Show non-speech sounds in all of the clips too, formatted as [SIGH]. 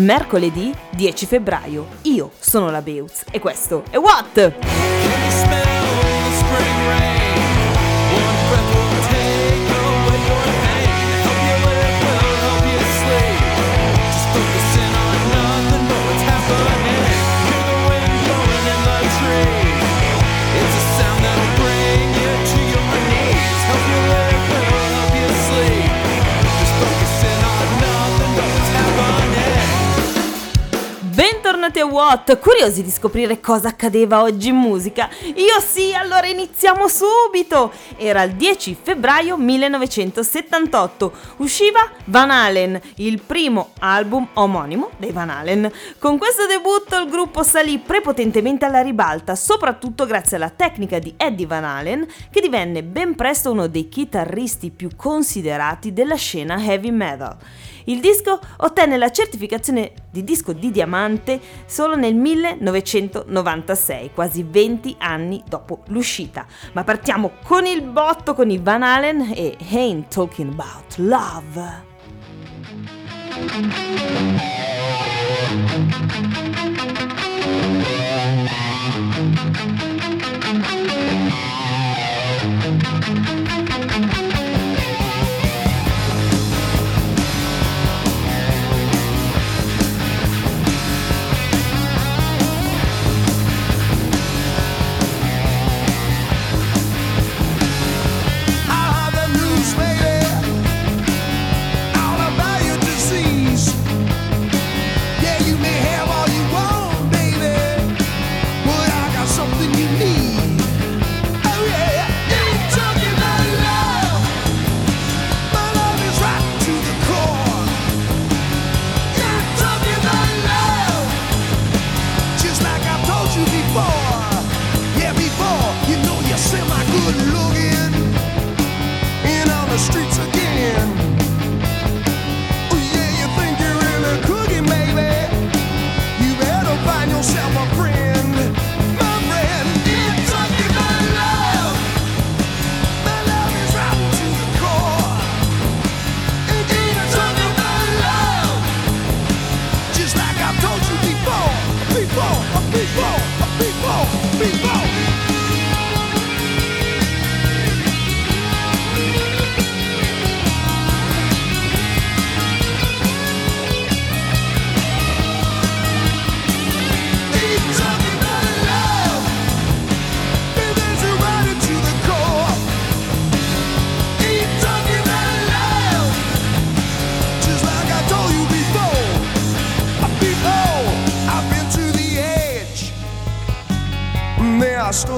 mercoledì 10 febbraio. Io sono la Beuz e questo è What? A What, curiosi di scoprire cosa accadeva oggi in musica? Io sì, allora iniziamo subito! Era il 10 febbraio 1978, usciva Van Halen, il primo album omonimo dei Van Halen. Con questo debutto il gruppo salì prepotentemente alla ribalta, soprattutto grazie alla tecnica di Eddie Van Halen, che divenne ben presto uno dei chitarristi più considerati della scena heavy metal. Il disco ottenne la certificazione di disco di diamante solo nel 1996, quasi 20 anni dopo l'uscita. Ma partiamo con il botto con i Van Halen e Ain't Talking About Love.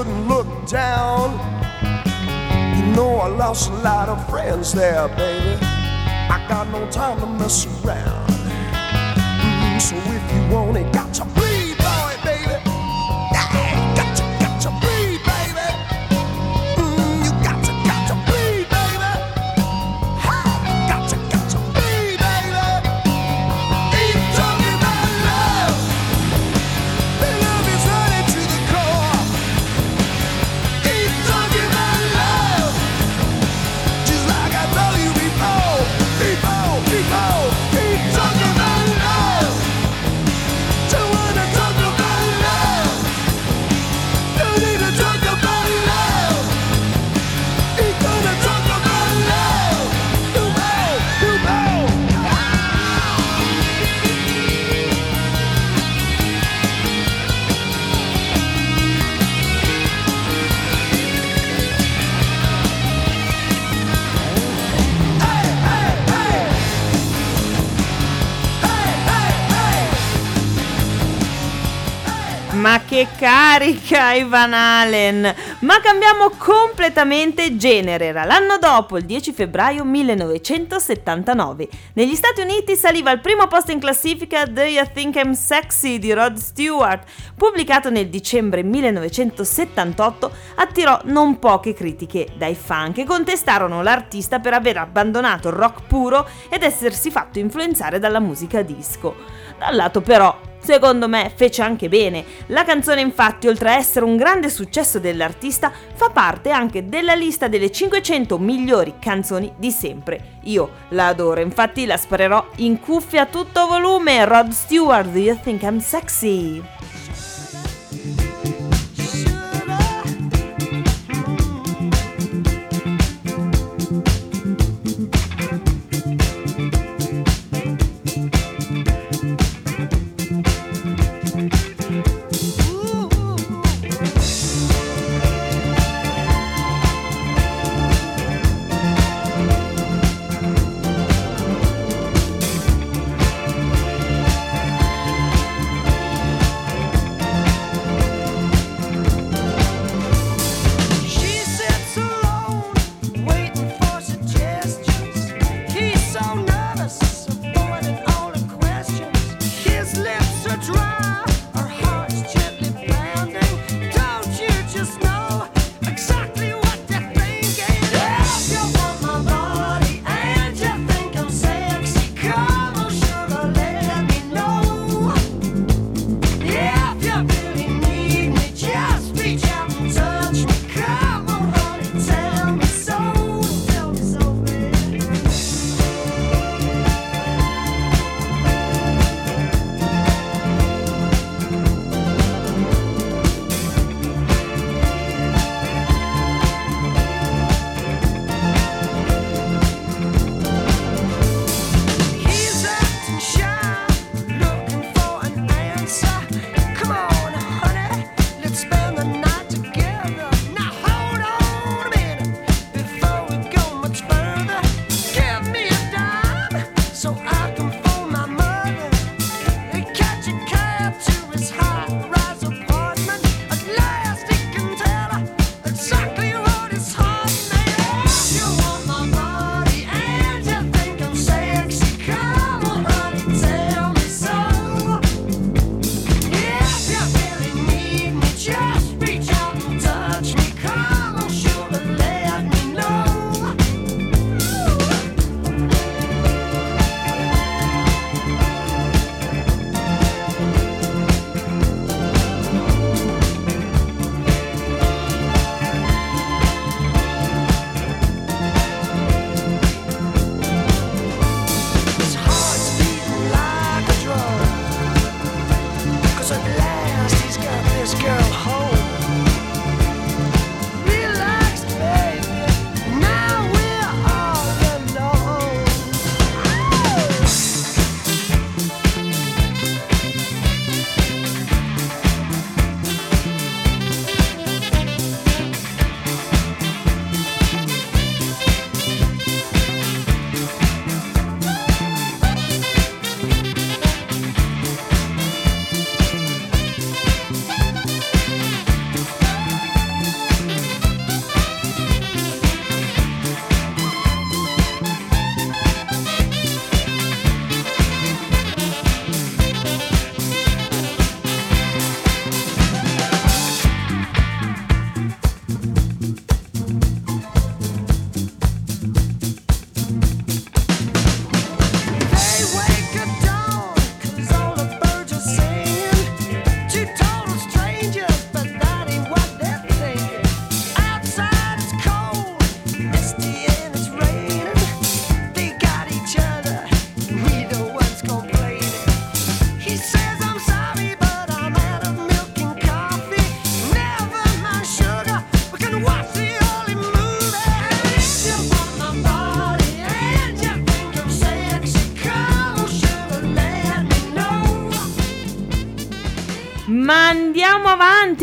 And looked down. You know I lost a lot of friends there, baby. I got no time to mess around. Mm, so if you want it, got to Ma che carica Ivan Allen! Ma cambiamo completamente genere. Era l'anno dopo, il 10 febbraio 1979. Negli Stati Uniti saliva al primo posto in classifica Do You Think I'm Sexy di Rod Stewart, pubblicato nel dicembre 1978, attirò non poche critiche dai fan che contestarono l'artista per aver abbandonato il rock puro ed essersi fatto influenzare dalla musica disco. Dal lato però Secondo me fece anche bene. La canzone infatti, oltre a essere un grande successo dell'artista, fa parte anche della lista delle 500 migliori canzoni di sempre. Io la adoro, infatti la sparerò in cuffia a tutto volume. Rod Stewart, Do You Think I'm Sexy?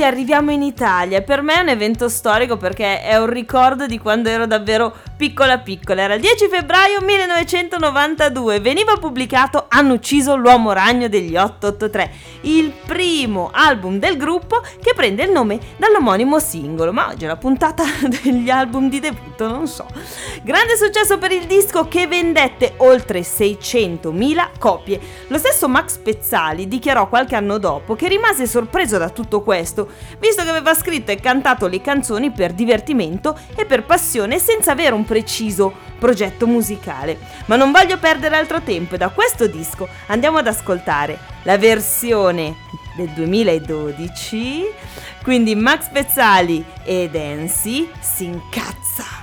Arriviamo in Italia. Per me è un evento storico perché è un ricordo di quando ero davvero piccola piccola. Era il 10 febbraio 1992. Veniva pubblicato Hanno ucciso l'uomo ragno degli 883, il primo album del gruppo che prende il nome dall'omonimo singolo. Ma oggi è la puntata [LAUGHS] degli album di debutto, non so. Grande successo per il disco che vendette oltre 600.000 copie. Lo stesso Max Pezzali dichiarò qualche anno dopo che rimase sorpreso da tutto questo, visto che aveva scritto e cantato le canzoni per divertimento e per passione senza avere un preciso progetto musicale. Ma non voglio perdere altro tempo e da questo disco andiamo ad ascoltare la versione del 2012. Quindi Max Pezzali ed Ensi si incazza.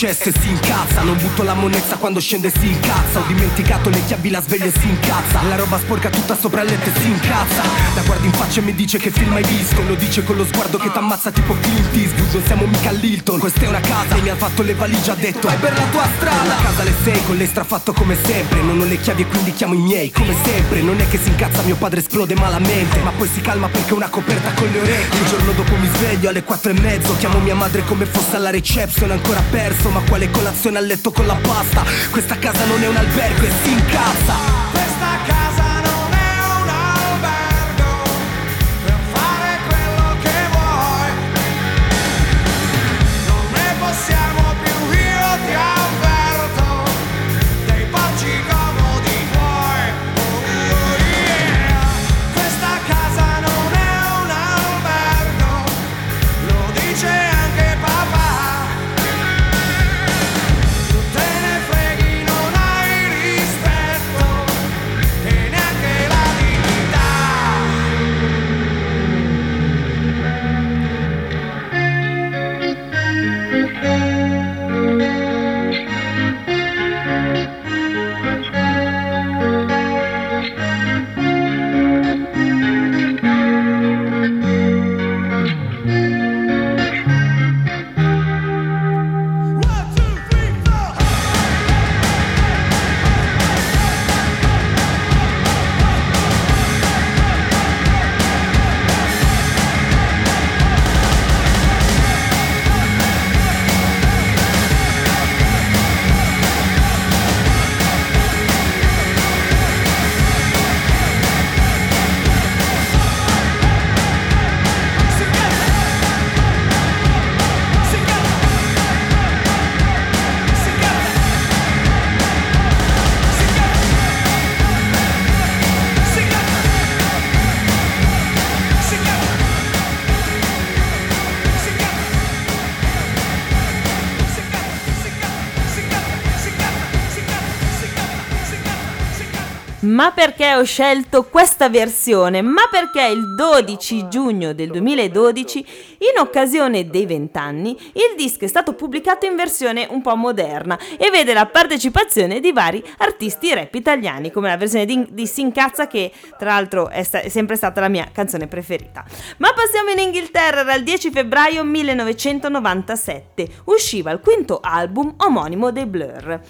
Del cesto e si incazza. Non butto la monezza quando scende e si incazza. Ho dimenticato le chiavi, la sveglia e si incazza. La roba sporca tutta sopra il letto e si incazza. La guardi in faccia e mi dice che film hai visto. Lo dice con lo sguardo che t'ammazza tipo Clint Eastwood. Non siamo mica Lilton, questa è una casa. E mi ha fatto le valigie, ha detto vai per la tua strada. La casa alle sei con l'estrafatto come sempre. Non ho le chiavi e quindi chiamo i miei come sempre. Non è che si incazza mio padre esplode malamente. Ma poi si calma perché ho una coperta con le orecchie. Il giorno dopo mi sveglio alle quattro e mezzo Chiamo mia madre come fosse alla reception ancora aperta perso Ma quale colazione a letto con la pasta? Questa casa non è un albergo e si incazza. Questa casa Ma perché ho scelto questa versione? Ma perché il 12 giugno del 2012, in occasione dei vent'anni, il disco è stato pubblicato in versione un po' moderna e vede la partecipazione di vari artisti rap italiani, come la versione di, di Sincazza che tra l'altro è, sta- è sempre stata la mia canzone preferita. Ma passiamo in Inghilterra, il 10 febbraio 1997, usciva il quinto album omonimo dei Blur.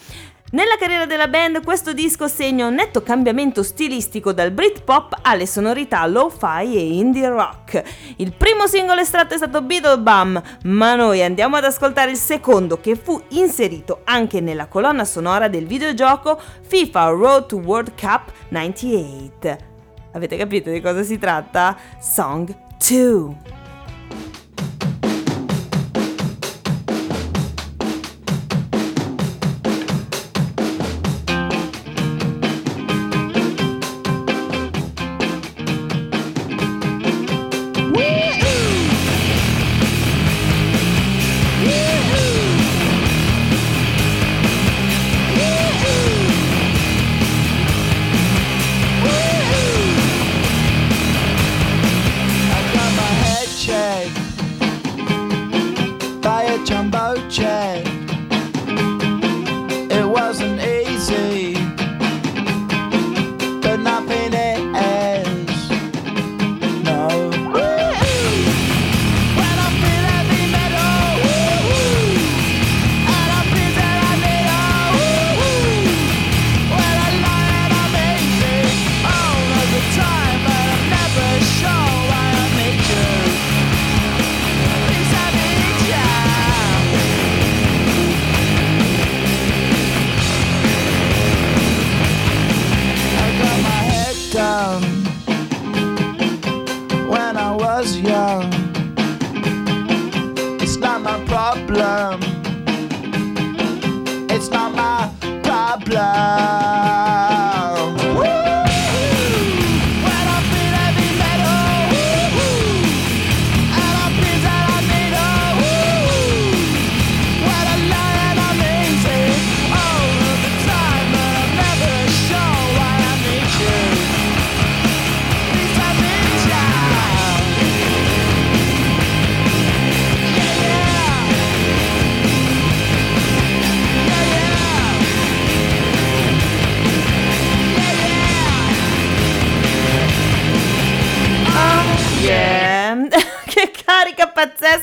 Nella carriera della band questo disco segna un netto cambiamento stilistico dal Britpop alle sonorità lo-fi e indie rock. Il primo singolo estratto è stato Beetle Bum, ma noi andiamo ad ascoltare il secondo che fu inserito anche nella colonna sonora del videogioco FIFA Road to World Cup 98. Avete capito di cosa si tratta? Song 2. chamba.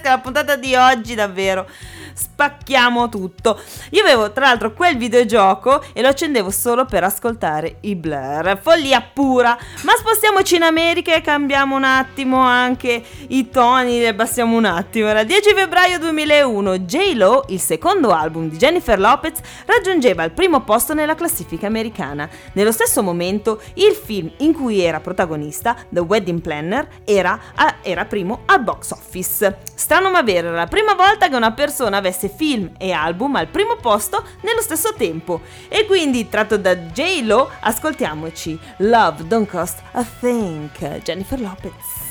la puntata di oggi davvero spacchiamo tutto. Io avevo tra l'altro quel videogioco e lo accendevo solo per ascoltare i Blur, follia pura. Ma spostiamoci in America e cambiamo un attimo anche i toni, li abbassiamo un attimo. Era il 10 febbraio 2001, J-Lo, il secondo album di Jennifer Lopez, raggiungeva il primo posto nella classifica americana. Nello stesso momento, il film in cui era protagonista, The Wedding Planner, era, a, era primo al box office. Strano ma vero, era la prima volta che una persona aveva avesse film e album al primo posto nello stesso tempo. E quindi, tratto da J-Lo, ascoltiamoci Love Don't Cost a Think, Jennifer Lopez.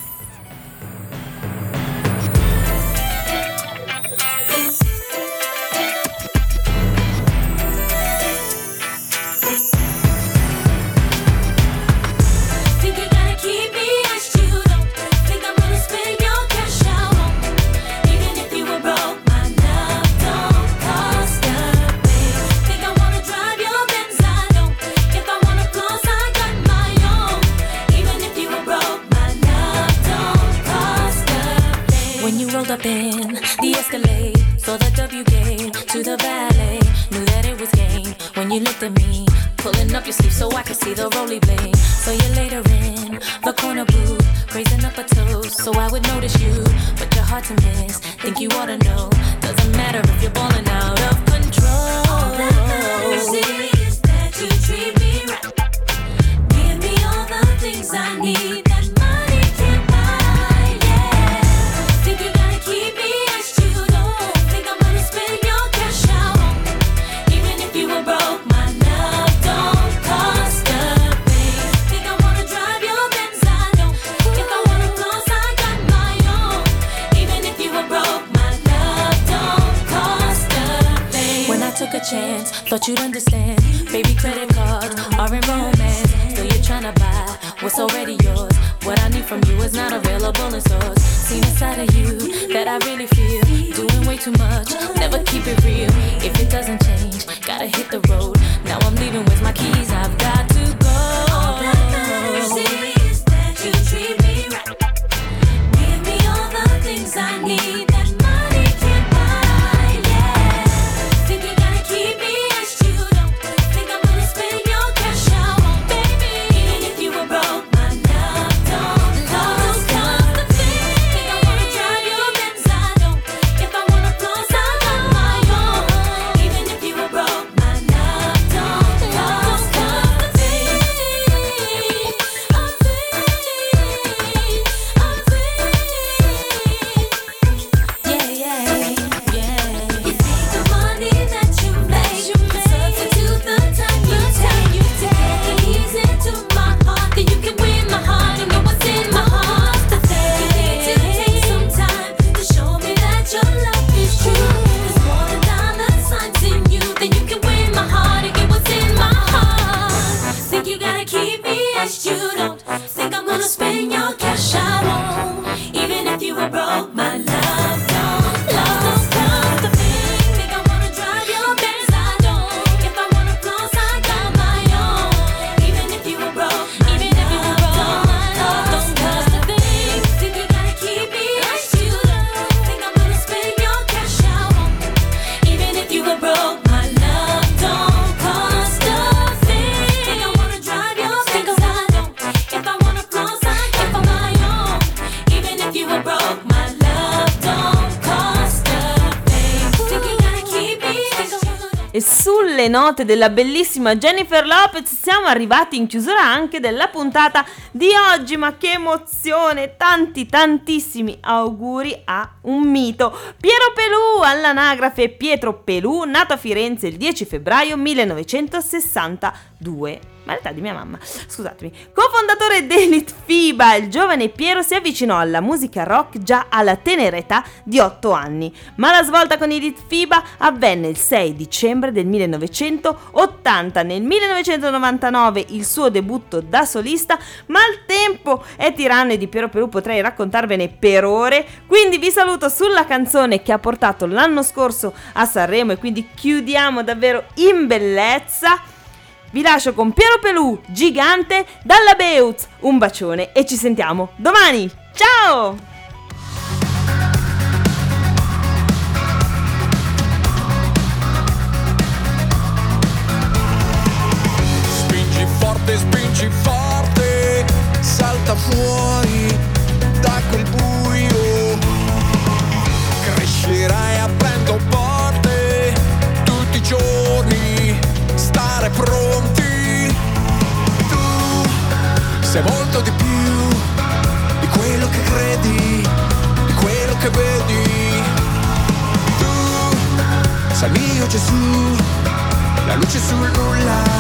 Sulle note della bellissima Jennifer Lopez siamo arrivati in chiusura anche della puntata di oggi, ma che emozione! Tanti tantissimi auguri a un mito. Piero Pelù all'anagrafe Pietro Pelù, nato a Firenze il 10 febbraio 1962 ma l'età di mia mamma, scusatemi. Cofondatore dell'Elite FIBA, il giovane Piero si avvicinò alla musica rock già alla tenera età di 8 anni, ma la svolta con Elite FIBA avvenne il 6 dicembre del 1980. Nel 1999 il suo debutto da solista, ma il tempo è tiranno e di Piero Perù potrei raccontarvene per ore, quindi vi saluto sulla canzone che ha portato l'anno scorso a Sanremo e quindi chiudiamo davvero in bellezza. Vi lascio con Piero Pelù, gigante, dalla Beutz. Un bacione e ci sentiamo domani. Ciao! Spingi forte, spingi forte, salta fuori da quel buio. Crescerai sei molto di più di quello che credi, di quello che vedi. Tu sei mio Gesù, la luce sul nulla,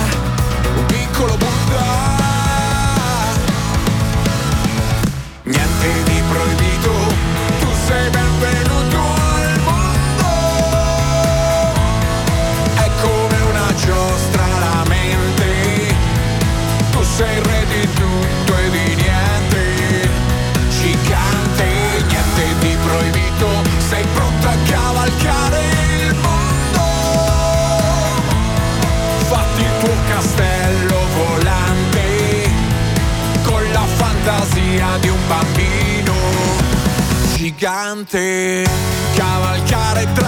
gigante. Cavalcare draghi